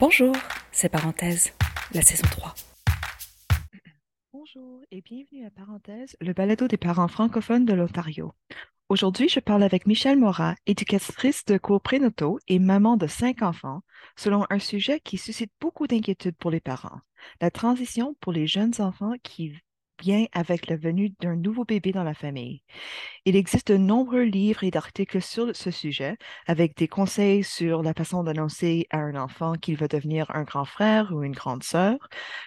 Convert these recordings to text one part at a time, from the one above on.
Bonjour, c'est Parenthèse, la saison 3. Bonjour et bienvenue à Parenthèse, le balado des parents francophones de l'Ontario. Aujourd'hui, je parle avec Michelle Morat, éducatrice de cours prénataux et maman de cinq enfants, selon un sujet qui suscite beaucoup d'inquiétude pour les parents, la transition pour les jeunes enfants qui vient avec la venue d'un nouveau bébé dans la famille. Il existe de nombreux livres et d'articles sur ce sujet, avec des conseils sur la façon d'annoncer à un enfant qu'il va devenir un grand frère ou une grande sœur,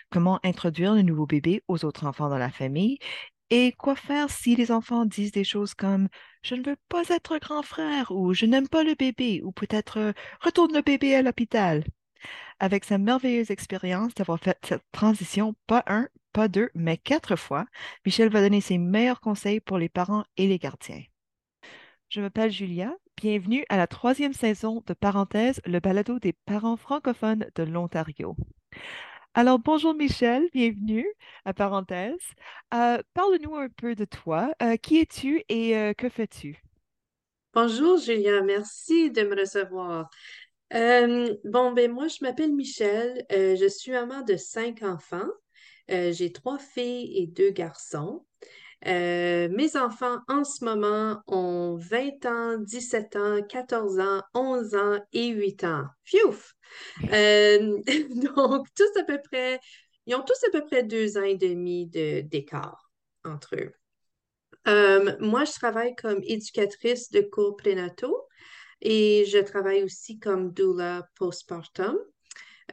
comment introduire le nouveau bébé aux autres enfants dans la famille, et quoi faire si les enfants disent des choses comme Je ne veux pas être grand frère ou Je n'aime pas le bébé ou peut-être Retourne le bébé à l'hôpital. Avec sa merveilleuse expérience d'avoir fait cette transition, pas un, pas deux, mais quatre fois, Michel va donner ses meilleurs conseils pour les parents et les gardiens. Je m'appelle Julia. Bienvenue à la troisième saison de Parenthèse, le balado des parents francophones de l'Ontario. Alors, bonjour Michel, bienvenue à Parenthèse. Euh, parle-nous un peu de toi. Euh, qui es-tu et euh, que fais-tu? Bonjour Julia, merci de me recevoir. Bon, ben moi, je m'appelle Michel, je suis maman de cinq enfants. Euh, j'ai trois filles et deux garçons. Euh, mes enfants en ce moment ont 20 ans, 17 ans, 14 ans, 11 ans et 8 ans. Fiouf! Euh, donc, tous à peu près, ils ont tous à peu près deux ans et demi d'écart entre eux. moi, je travaille comme éducatrice de cours prénataux et je travaille aussi comme doula postpartum.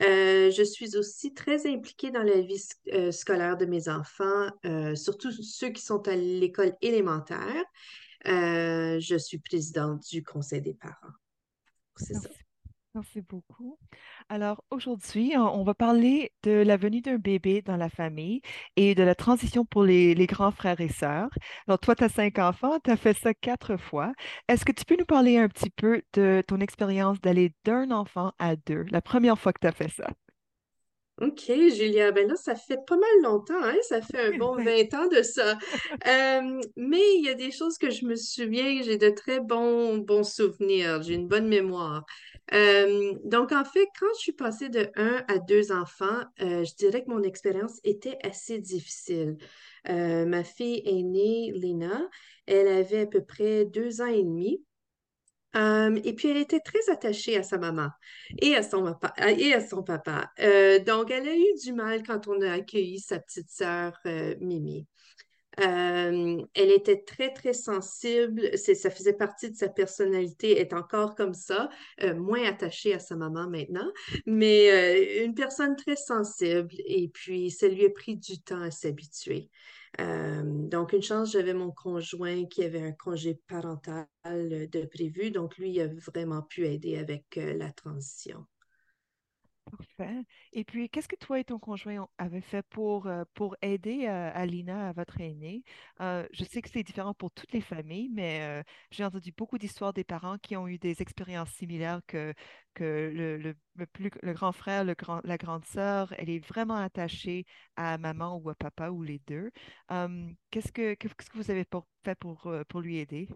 Euh, je suis aussi très impliquée dans la vie euh, scolaire de mes enfants, euh, surtout ceux qui sont à l'école élémentaire. je suis présidente du conseil des parents. C'est ça. Merci beaucoup. Alors aujourd'hui, on va parler de la venue d'un bébé dans la famille et de la transition pour les, grands frères et sœurs. Alors toi, tu as cinq enfants, tu as fait ça quatre fois. Est-ce que tu peux nous parler un petit peu de ton expérience d'aller d'un enfant à deux, la première fois que tu as fait ça? OK, Julia, ben là, ça fait pas mal longtemps, hein? Ça fait un bon 20 ans de ça. Euh, mais il y a des choses que je me souviens, j'ai de très bons, bons souvenirs, j'ai une bonne mémoire. Euh, donc, en fait, quand je suis passée de un à deux enfants, euh, je dirais que mon expérience était assez difficile. ma fille aînée, Lena, elle avait à peu près deux ans et demi. Euh, et puis, elle était très attachée à sa maman et à son papa. Et à. Euh, donc, elle a eu du mal quand on a accueilli sa petite sœur euh, Mimi. elle était très, très sensible. Ça faisait partie de sa personnalité. Elle est encore comme ça, moins attachée à sa maman maintenant, mais une personne très sensible. Et puis, ça lui a pris du temps à s'habituer. Euh, donc, une chance, j'avais mon conjoint qui avait un congé parental de prévu. Donc, lui, il a vraiment pu aider avec euh, la transition. Parfait. Et puis, qu'est-ce que toi et ton conjoint avez fait pour, euh, pour aider euh, Alina, à votre aînée? Euh, je sais que c'est différent pour toutes les familles, mais j'ai entendu beaucoup d'histoires des parents qui ont eu des expériences similaires que, que le, plus, le grand frère, le grand, la grande sœur, elle est vraiment attachée à maman ou à papa ou les deux. qu'est-ce que, qu'est-ce que vous avez fait pour, pour lui aider?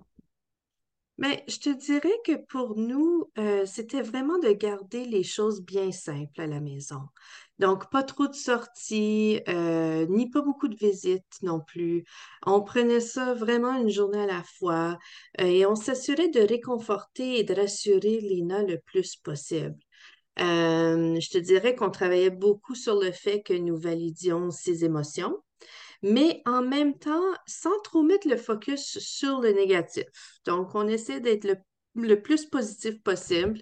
Mais je te dirais que pour nous, euh, c'était vraiment de garder les choses bien simples à la maison. Donc, pas trop de sorties, euh, ni pas beaucoup de visites non plus. On prenait ça vraiment une journée à la fois euh, et on s'assurait de réconforter et de rassurer Lina le plus possible. je te dirais qu'on travaillait beaucoup sur le fait que nous validions ses émotions mais en même temps, sans trop mettre le focus sur le négatif. Donc, on essaie d'être le, plus positif possible.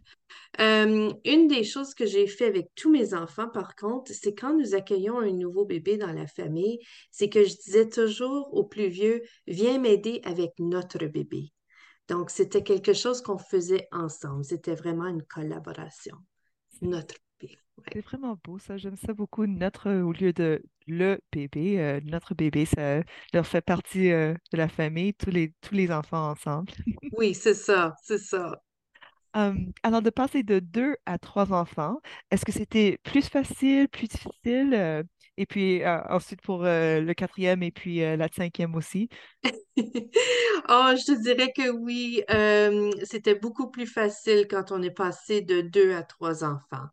Euh, une des choses que j'ai fait avec tous mes enfants, par contre, c'est quand nous accueillons un nouveau bébé dans la famille, c'est que je disais toujours au plus vieux, viens m'aider avec notre bébé. Donc, c'était quelque chose qu'on faisait ensemble. C'était vraiment une collaboration. Notre c'est vraiment beau ça, j'aime ça beaucoup. Notre au lieu de le bébé, euh, notre bébé, ça leur fait partie euh, de la famille, tous les, tous les enfants ensemble. oui, c'est ça, c'est ça. alors, de passer de deux à trois enfants, est-ce que c'était plus facile, plus difficile? Euh, Et puis ensuite pour le quatrième et puis la cinquième aussi. Oh, je te dirais que oui, euh, c'était beaucoup plus facile quand on est passé de deux à trois enfants.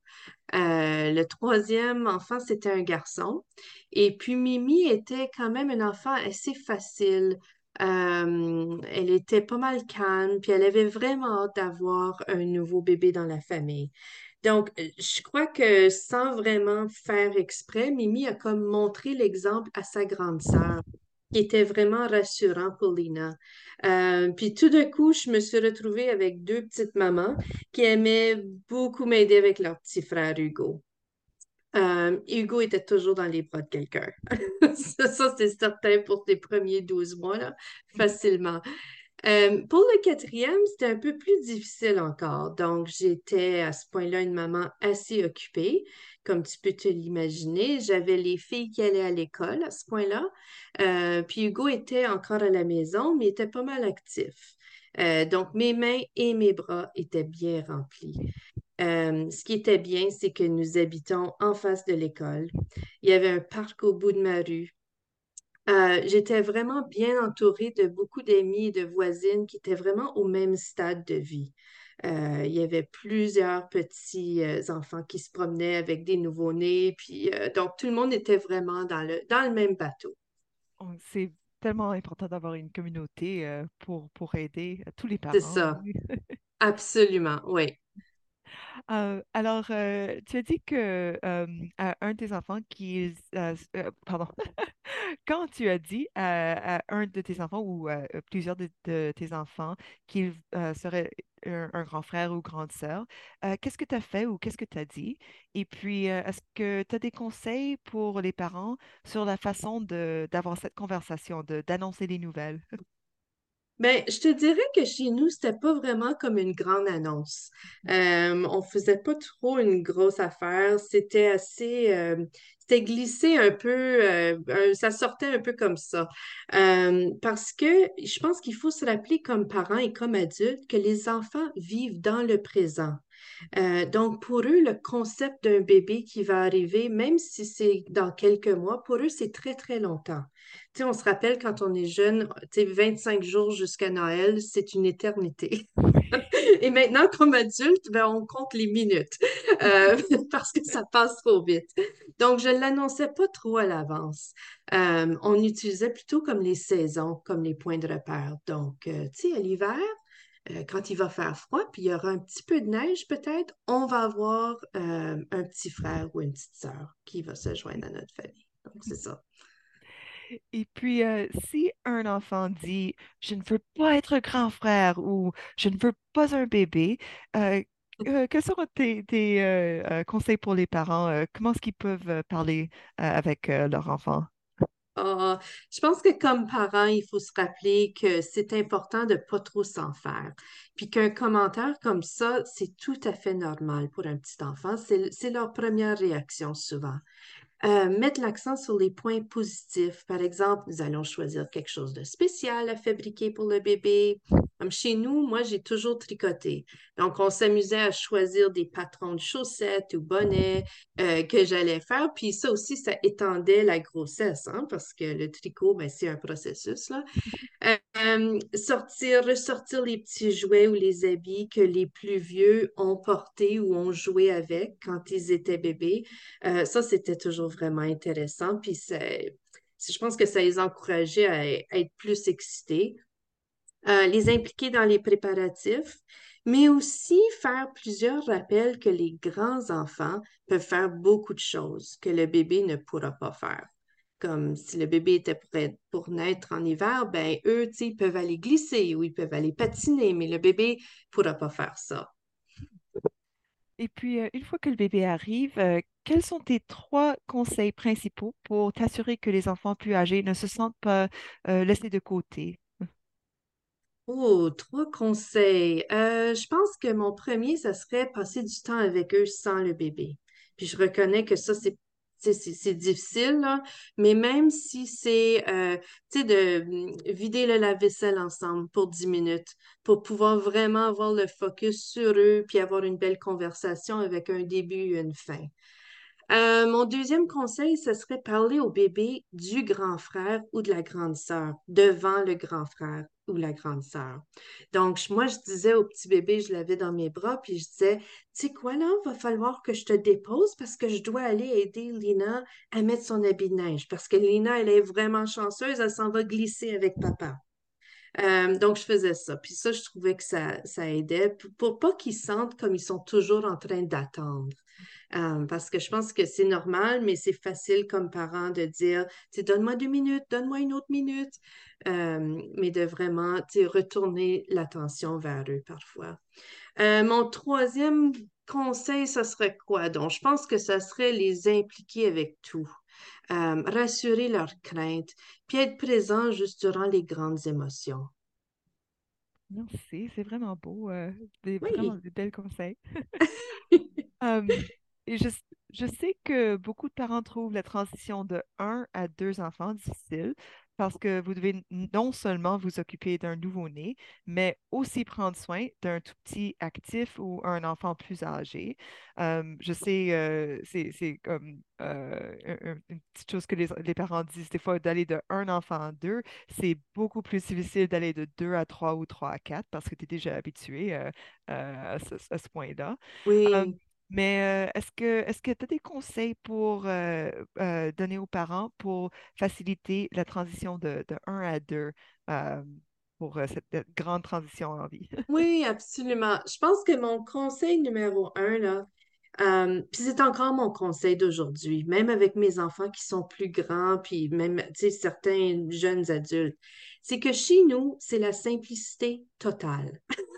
Euh, le troisième enfant, c'était un garçon. Et puis Mimi était quand même un enfant assez facile. Euh, elle était pas mal calme, puis elle avait vraiment hâte d'avoir un nouveau bébé dans la famille. Donc, je crois que sans vraiment faire exprès, Mimi a comme montré l'exemple à sa grande sœur qui était vraiment rassurant pour Lina. Euh, puis tout d'un coup, je me suis retrouvée avec deux petites mamans qui aimaient beaucoup m'aider avec leur petit frère Hugo. Euh, Hugo était toujours dans les bras de quelqu'un. ça, c'est certain pour ses premiers 12 mois, là, facilement. Euh, pour le quatrième, c'était un peu plus difficile encore. Donc, j'étais à ce point-là une maman assez occupée, comme tu peux te l'imaginer. J'avais les filles qui allaient à l'école à ce point-là. Euh, puis Hugo était encore à la maison, mais était pas mal actif. Euh, donc, mes mains et mes bras étaient bien remplis. ce qui était bien, c'est que nous habitons en face de l'école. Il y avait un parc au bout de ma rue. Euh, j'étais vraiment bien entourée de beaucoup d'amis et de voisines qui étaient vraiment au même stade de vie. Euh, il y avait plusieurs petits euh, enfants qui se promenaient avec des nouveau-nés, puis donc tout le monde était vraiment dans le, dans le même bateau. C'est tellement important d'avoir une communauté pour, pour aider tous les parents. C'est ça. Absolument, oui. Alors, tu as dit que un de tes enfants qui... pardon. Quand tu as dit à, un de tes enfants ou à plusieurs de, tes enfants qu'il serait un, grand frère ou grande sœur, qu'est-ce que tu as fait ou qu'est-ce que tu as dit? Et puis, est-ce que tu as des conseils pour les parents sur la façon d'avoir cette conversation, d'annoncer les nouvelles? Ben, je te dirais que chez nous, c'était pas vraiment comme une grande annonce. Euh, on faisait pas trop une grosse affaire. C'était assez, euh, c'était glissé un peu, euh, ça sortait un peu comme ça. Euh, parce que je pense qu'il faut se rappeler comme parents et comme adultes que les enfants vivent dans le présent. Euh, donc, pour eux, le concept d'un bébé qui va arriver, même si c'est dans quelques mois, pour eux, c'est très, très longtemps. Tu sais, on se rappelle quand on est jeune, tu sais, 25 jours jusqu'à Noël, c'est une éternité. Et maintenant, comme adulte, ben, on compte les minutes euh, parce que ça passe trop vite. Donc, je ne l'annonçais pas trop à l'avance. Euh, on utilisait plutôt comme les saisons, comme les points de repère. Donc, tu sais, à l'hiver, euh, quand il va faire froid, puis il y aura un petit peu de neige peut-être, on va avoir euh, un petit frère ou une petite sœur qui va se joindre à notre famille. Donc, c'est ça. Et puis, euh, si un enfant dit Je ne veux pas être grand frère ou Je ne veux pas un bébé, quels seront tes, conseils pour les parents? comment est-ce qu'ils peuvent parler avec leur enfant? Ah, je pense que comme parent, il faut se rappeler que c'est important de ne pas trop s'en faire. Puis qu'un commentaire comme ça, c'est tout à fait normal pour un petit enfant. C'est leur première réaction souvent. Euh, mettre l'accent sur les points positifs. Par exemple, nous allons choisir quelque chose de spécial à fabriquer pour le bébé. Comme chez nous, moi, j'ai toujours tricoté. Donc, on s'amusait à choisir des patrons de chaussettes ou bonnets euh, que j'allais faire. Puis ça aussi, ça étendait la grossesse, hein, parce que le tricot, ben, c'est un processus. Là. Euh, sortir, ressortir les petits jouets ou les habits que les plus vieux ont portés ou ont joué avec quand ils étaient bébés. Ça, c'était toujours vraiment intéressant. Puis je pense que ça les encourageait à, être plus excités. Euh, les impliquer dans les préparatifs, mais aussi faire plusieurs rappels que les grands enfants peuvent faire beaucoup de choses que le bébé ne pourra pas faire comme si le bébé était pour, pour naître en hiver, ben eux, ils peuvent aller glisser ou ils peuvent aller patiner, mais le bébé ne pourra pas faire ça. Et puis, euh, une fois que le bébé arrive, euh, quels sont tes trois conseils principaux pour t'assurer que les enfants plus âgés ne se sentent pas euh, laissés de côté? Oh, trois conseils. je pense que mon premier, ça serait passer du temps avec eux sans le bébé. Puis je reconnais que ça, c'est c'est difficile, mais même si c'est euh, de mm, vider le lave-vaisselle ensemble pour 10 minutes, pour pouvoir vraiment avoir le focus sur eux, puis avoir une belle conversation avec un début et une fin. Euh, mon deuxième conseil, ce serait parler au bébé du grand frère ou de la grande sœur, devant le grand frère ou la grande sœur. Donc, moi, je disais au petit bébé, je l'avais dans mes bras, puis je disais, tu sais quoi, là, va falloir que je te dépose parce que je dois aller aider Lina à mettre son habit de neige parce que Lina, elle est vraiment chanceuse, elle s'en va glisser avec papa. Euh, donc, je faisais ça. Puis ça, je trouvais que ça, ça aidait pour, pour pas qu'ils sentent comme ils sont toujours en train d'attendre. Euh, parce que je pense que c'est normal, mais c'est facile comme parent de dire, donne-moi deux minutes, donne-moi une autre minute, euh, mais de vraiment retourner l'attention vers eux parfois. Euh, mon troisième conseil, ce serait quoi? Donc, je pense que ce serait les impliquer avec tout. rassurer leurs craintes, puis être présent juste durant les grandes émotions. Merci, c'est vraiment beau. des, Vraiment des belles conseils. Je, sais que beaucoup de parents trouvent la transition de un à deux enfants difficile parce que vous devez non seulement vous occuper d'un nouveau-né, mais aussi prendre soin d'un tout petit actif ou un enfant plus âgé. je sais, euh, c'est comme euh, une petite chose que les, parents disent des fois d'aller de un enfant à deux, c'est beaucoup plus difficile d'aller de deux à trois ou trois à quatre parce que tu es déjà habitué euh, à ce, à ce point-là. Oui. Mais est-ce que est-ce que tu as des conseils pour donner aux parents pour faciliter la transition de, de 1 à 2 pour cette grande transition en vie? Oui, absolument. Je pense que mon conseil numéro un, là, puis c'est encore mon conseil d'aujourd'hui, même avec mes enfants qui sont plus grands, puis même, certains jeunes adultes, c'est que chez nous, c'est la simplicité totale.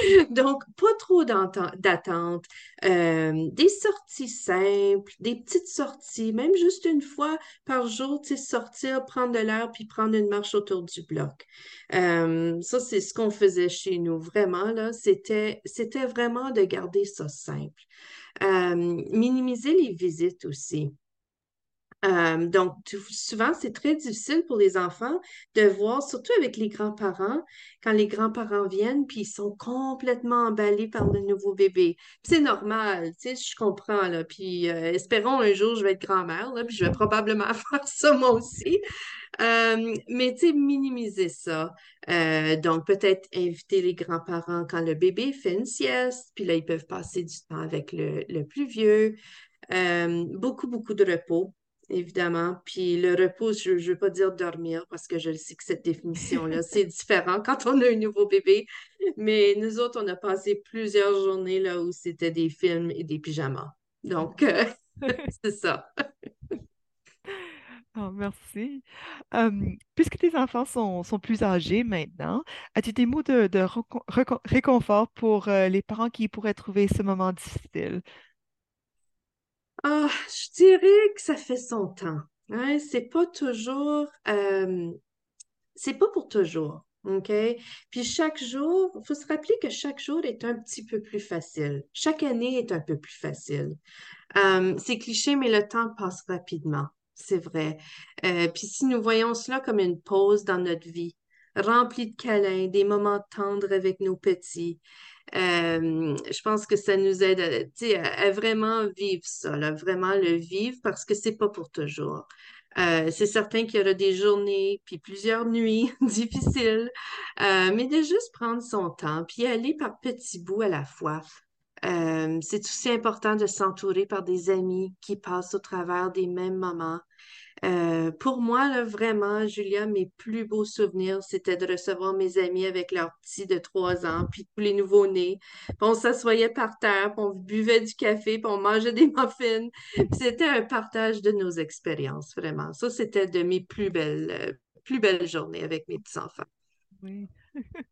Donc, pas trop d'attente, euh, des sorties simples, des petites sorties, même juste une fois par jour, tu sortir, prendre de l'air, puis prendre une marche autour du bloc. Euh, ça, c'est ce qu'on faisait chez nous, vraiment, là, c'était, c'était vraiment de garder ça simple. Euh, minimiser les visites aussi. Euh, donc, souvent, c'est très difficile pour les enfants de voir, surtout avec les grands-parents, quand les grands-parents viennent, puis ils sont complètement emballés par le nouveau bébé. C'est normal, tu sais, je comprends, là. Puis euh, espérons un jour, je vais être grand-mère, là, puis je vais probablement faire ça moi aussi. Euh, mais, tu sais, minimiser ça. donc, peut-être inviter les grands-parents quand le bébé fait une sieste, puis là, ils peuvent passer du temps avec le, le plus vieux. beaucoup, beaucoup de repos évidemment. Puis le repos, je ne veux pas dire dormir parce que je sais que cette définition-là, c'est différent quand on a un nouveau bébé. Mais nous autres, on a passé plusieurs journées là où c'était des films et des pyjamas. Donc, euh, c'est ça. Oh, merci. puisque tes enfants sont, sont, plus âgés maintenant, as-tu des mots de, de réconfort pour euh, les parents qui pourraient trouver ce moment difficile? Ah, je dirais que ça fait son temps. Hein? C'est pas toujours, euh, c'est pas pour toujours. OK? Puis chaque jour, il faut se rappeler que chaque jour est un petit peu plus facile. Chaque année est un peu plus facile. Euh, c'est cliché, mais le temps passe rapidement. C'est vrai. Euh, puis si nous voyons cela comme une pause dans notre vie, remplie de câlins, des moments tendres avec nos petits, euh, je pense que ça nous aide à, à, vraiment vivre ça, vraiment le vivre parce que c'est pas pour toujours. Euh, c'est certain qu'il y aura des journées puis plusieurs nuits difficiles, euh, mais de juste prendre son temps puis aller par petits bouts à la fois. c'est aussi important de s'entourer par des amis qui passent au travers des mêmes moments, euh, pour moi, vraiment, Julia, mes plus beaux souvenirs, c'était de recevoir mes amis avec leurs petits de trois ans, puis tous les nouveaux-nés. on s'assoyait par terre, puis on buvait du café, puis on mangeait des muffins. C'était un partage de nos expériences, vraiment. Ça, c'était de mes plus belles, euh, plus belles journées avec mes petits-enfants.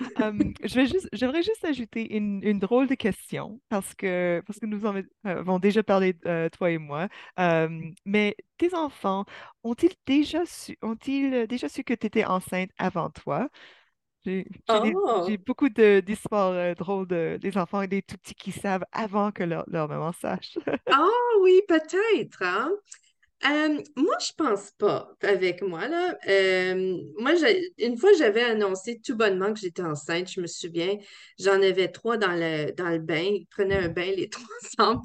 je vais juste, j'aimerais juste ajouter une, drôle de question parce que, parce que nous en avons déjà parlé, euh, toi et moi. mais tes enfants ont-ils déjà su, ont-ils déjà su que tu étais enceinte avant toi? J'ai oh! beaucoup d'histoires euh, drôles de, des enfants et des tout petits qui savent avant que leur, leur maman sache. Ah oui, peut-être, hein? Euh, moi, je pense pas avec moi, là. Euh, moi, une fois, j'avais annoncé tout bonnement que j'étais enceinte, je me souviens. J'en avais trois dans le, dans le bain. Ils prenaient un bain, les trois ensemble.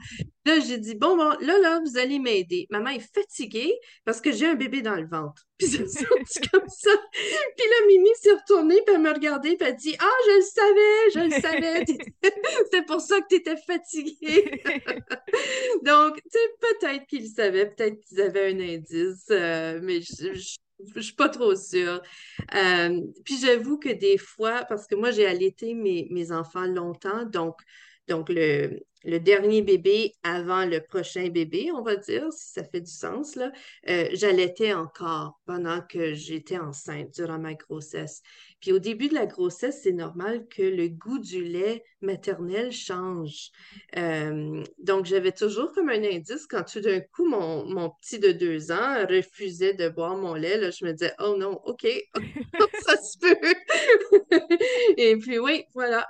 Là, j'ai dit, bon, bon, là, là, vous allez m'aider. Maman est fatiguée parce que j'ai un bébé dans le ventre. Puis c'est sorti comme ça. Puis là, Mimi s'est retournée, puis elle m'a regardée, puis elle a dit, ah, je le savais, je le savais. C'est pour ça que tu étais fatiguée. Donc, tu sais, peut-être qu'ils savaient, peut-être qu'ils avaient un indice, euh, mais je, je, je suis pas trop sûre. Euh, puis j'avoue que des fois, parce que moi, j'ai allaité mes, mes enfants longtemps, donc, donc le, dernier bébé avant le prochain bébé, on va dire, si ça fait du sens, là, euh, j'allaitais encore pendant que j'étais enceinte durant ma grossesse. Puis au début de la grossesse, c'est normal que le goût du lait maternel change. Euh, donc, j'avais toujours comme un indice quand tout d'un coup, mon, mon petit de deux ans refusait de boire mon lait. Là, je me disais, oh non, OK, ça se peut. Et puis, oui, voilà.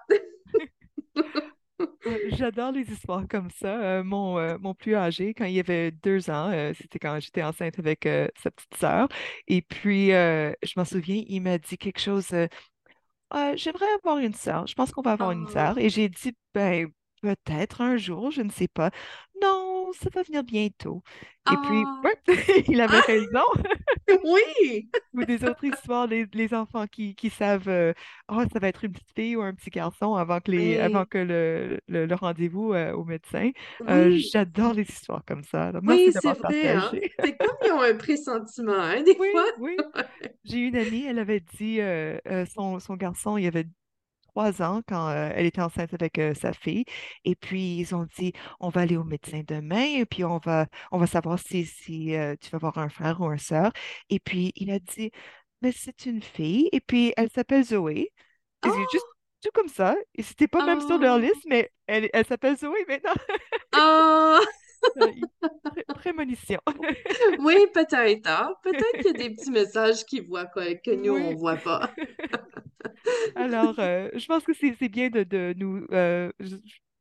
Euh, J'adore les histoires comme ça. Euh, mon, euh, mon plus âgé, quand il avait deux ans, euh, c'était quand j'étais enceinte avec sa petite sœur. Et puis, je m'en souviens, il m'a dit quelque chose. Ah, j'aimerais avoir une sœur. Je pense qu'on va avoir une Oh, sœur. Et j'ai dit, ben, peut-être un jour, je ne sais pas. Non, ça va venir bientôt. Et puis, ouais, il avait ah, raison. Oui, Ou des autres histoires, les, les enfants qui, qui savent, euh, oh, ça va être une petite fille ou un petit garçon avant que, les, avant que le, le, le rendez-vous euh, au médecin. Euh, oui, j'adore les histoires comme ça. Alors, oui, c'est vrai, hein? C'est comme ils ont un pressentiment, hein, des Oui, fois. oui. J'ai une amie, elle avait dit, son, son garçon, il avait trois ans quand euh, elle était enceinte avec euh, sa fille. Et puis, ils ont dit, on va aller au médecin demain et puis on va, on va savoir si, si tu vas avoir un frère ou une sœur. Et puis, il a dit, mais c'est une fille et puis elle s'appelle Zoé. Et c'est juste Oh, tout comme ça. Et c'était pas même sur leur oh, liste, mais elle, elle s'appelle Zoé maintenant. oh. Prémonition. Oui, peut-être, hein? Peut-être qu'il y a des petits messages qu'ils voient quoi, que nous, on Oui. voit pas. Alors, euh, je pense que c'est bien de, de nous euh,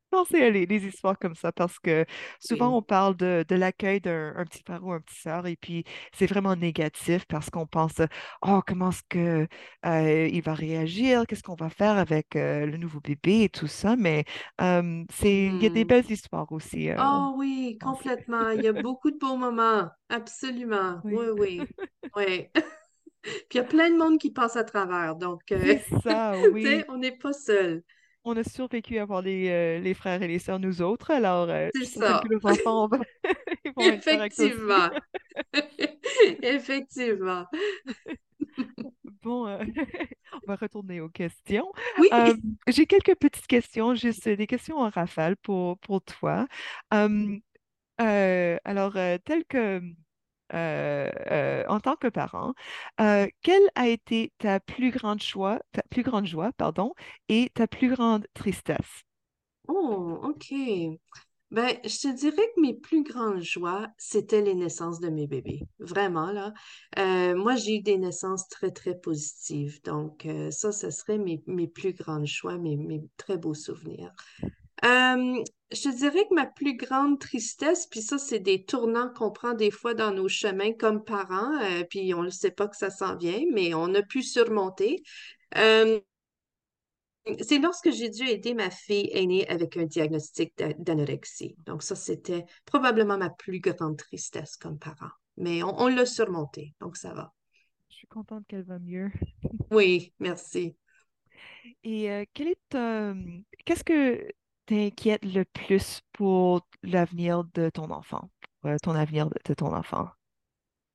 penser à les, les histoires comme ça parce que souvent Oui. on parle de, de l'accueil d'un un petit frère ou un petit sœur et puis c'est vraiment négatif parce qu'on pense oh comment est-ce que euh, il va réagir, qu'est-ce qu'on va faire avec euh, le nouveau bébé et tout ça, mais euh, c'est il y a des Mhm. belles histoires aussi. euh, Oh oui, complètement. Il y a beaucoup de beaux moments. Absolument. Oui, Oui, oui. Oui. Puis il y a plein de monde qui passe à travers. Donc, euh, ça, oui. on n'est pas seul. On a survécu à voir les, euh, les frères et les sœurs, nous autres. Alors, euh, je que ça. nos enfants vont- ils vont être corrects aussi. Effectivement. Effectivement. Bon, euh, on va retourner aux questions. Oui. Euh, j'ai quelques petites questions, juste des questions en rafale pour, pour toi. Euh, alors, tel que euh, euh, en tant que parent, euh, quelle a été ta plus grande joie, ta plus grande joie, pardon, et ta plus grande tristesse? Oh, OK. Ben, je te dirais que mes plus grandes joies, c'était les naissances de mes bébés. Vraiment, là. Moi, j'ai eu des naissances très, très positives. Donc, ça, ce serait mes, mes plus grandes joies, mes, mes très beaux souvenirs. Euh, je te dirais que ma plus grande tristesse, puis ça, c'est des tournants qu'on prend des fois dans nos chemins comme parents, euh, puis on ne sait pas que ça s'en vient, mais on a pu surmonter. Euh, c'est lorsque j'ai dû aider ma fille aînée avec un diagnostic d'a- d'anorexie. Donc ça, c'était probablement ma plus grande tristesse comme parent. Mais on, on l'a surmonté, donc ça va. Je suis contente qu'elle va mieux. Oui, merci. Et euh, quel est euh, qu'est-ce que t'inquiète le plus pour l'avenir de ton enfant, euh, ton avenir de, ton enfant?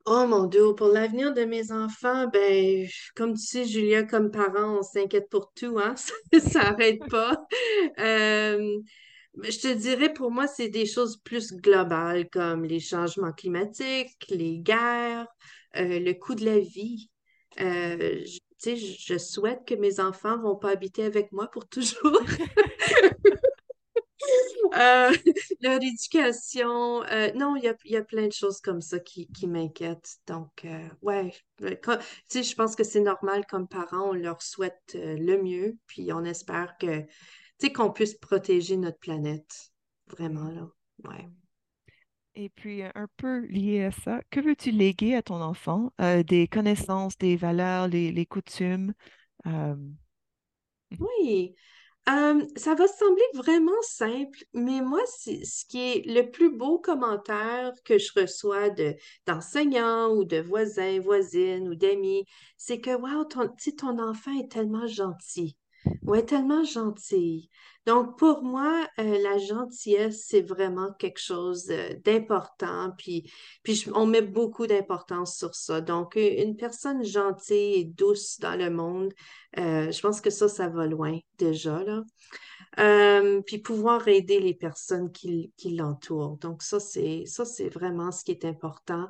Oh mon Dieu, pour l'avenir de mes enfants, ben, comme tu sais, Julia, comme parent, on s'inquiète pour tout, hein? Ça s'arrête pas. Euh, je te dirais, pour moi, c'est des choses plus globales comme les changements climatiques, les guerres, euh, le coût de la vie. Je- souhaite que mes enfants vont pas habiter avec moi pour toujours. Euh, leur éducation, euh, non, il y a, y a plein de choses comme ça qui, qui m'inquiètent. Donc, euh, ouais, quand- tu sais, je pense que c'est normal comme parents, on leur souhaite le mieux, puis on espère que, tu sais, qu'on puisse protéger notre planète. Vraiment, là. Ouais. Et puis, un peu lié à ça, que veux-tu léguer à ton enfant? Des connaissances, des valeurs, les, les coutumes? Oui, Ça va sembler vraiment simple, mais moi, ce qui est le plus beau commentaire que je reçois de d'enseignants ou de voisins, voisines ou d'amis, c'est que wow, ton, ton enfant est tellement gentil. Ouais, tellement gentil. Donc, pour moi, euh, la gentillesse, c'est vraiment quelque chose euh, d'important. Puis, puis on met beaucoup d'importance sur ça. Donc, une personne gentille et douce dans le monde, euh, je pense que ça, ça va loin déjà, là. Puis pouvoir aider les personnes qui, qui l'entourent. Donc, ça, c'est ça, c'est vraiment ce qui est important.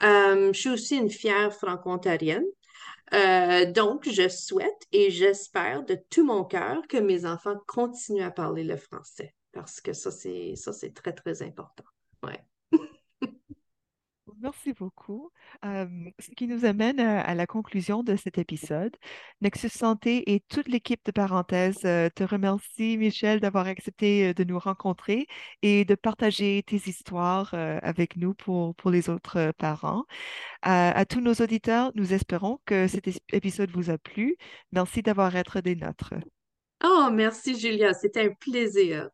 Je suis aussi une fière franco-ontarienne. Euh, donc, je souhaite et j'espère de tout mon cœur que mes enfants continuent à parler le français parce que ça, c'est très, très important. Ouais. Merci beaucoup. Ce qui nous amène à, la conclusion de cet épisode. Nexus Santé et toute l'équipe de Parenthèse te remercie, Michel, d'avoir accepté de nous rencontrer et de partager tes histoires avec nous pour, pour les autres parents. À, tous nos auditeurs, nous espérons que cet épisode vous a plu. Merci d'avoir été des nôtres. Oh, merci, Julia. C'était un plaisir.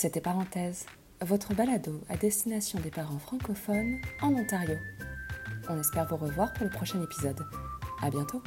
C'était Parenthèse, votre balado à destination des parents francophones en Ontario. On espère vous revoir pour le prochain épisode. À bientôt!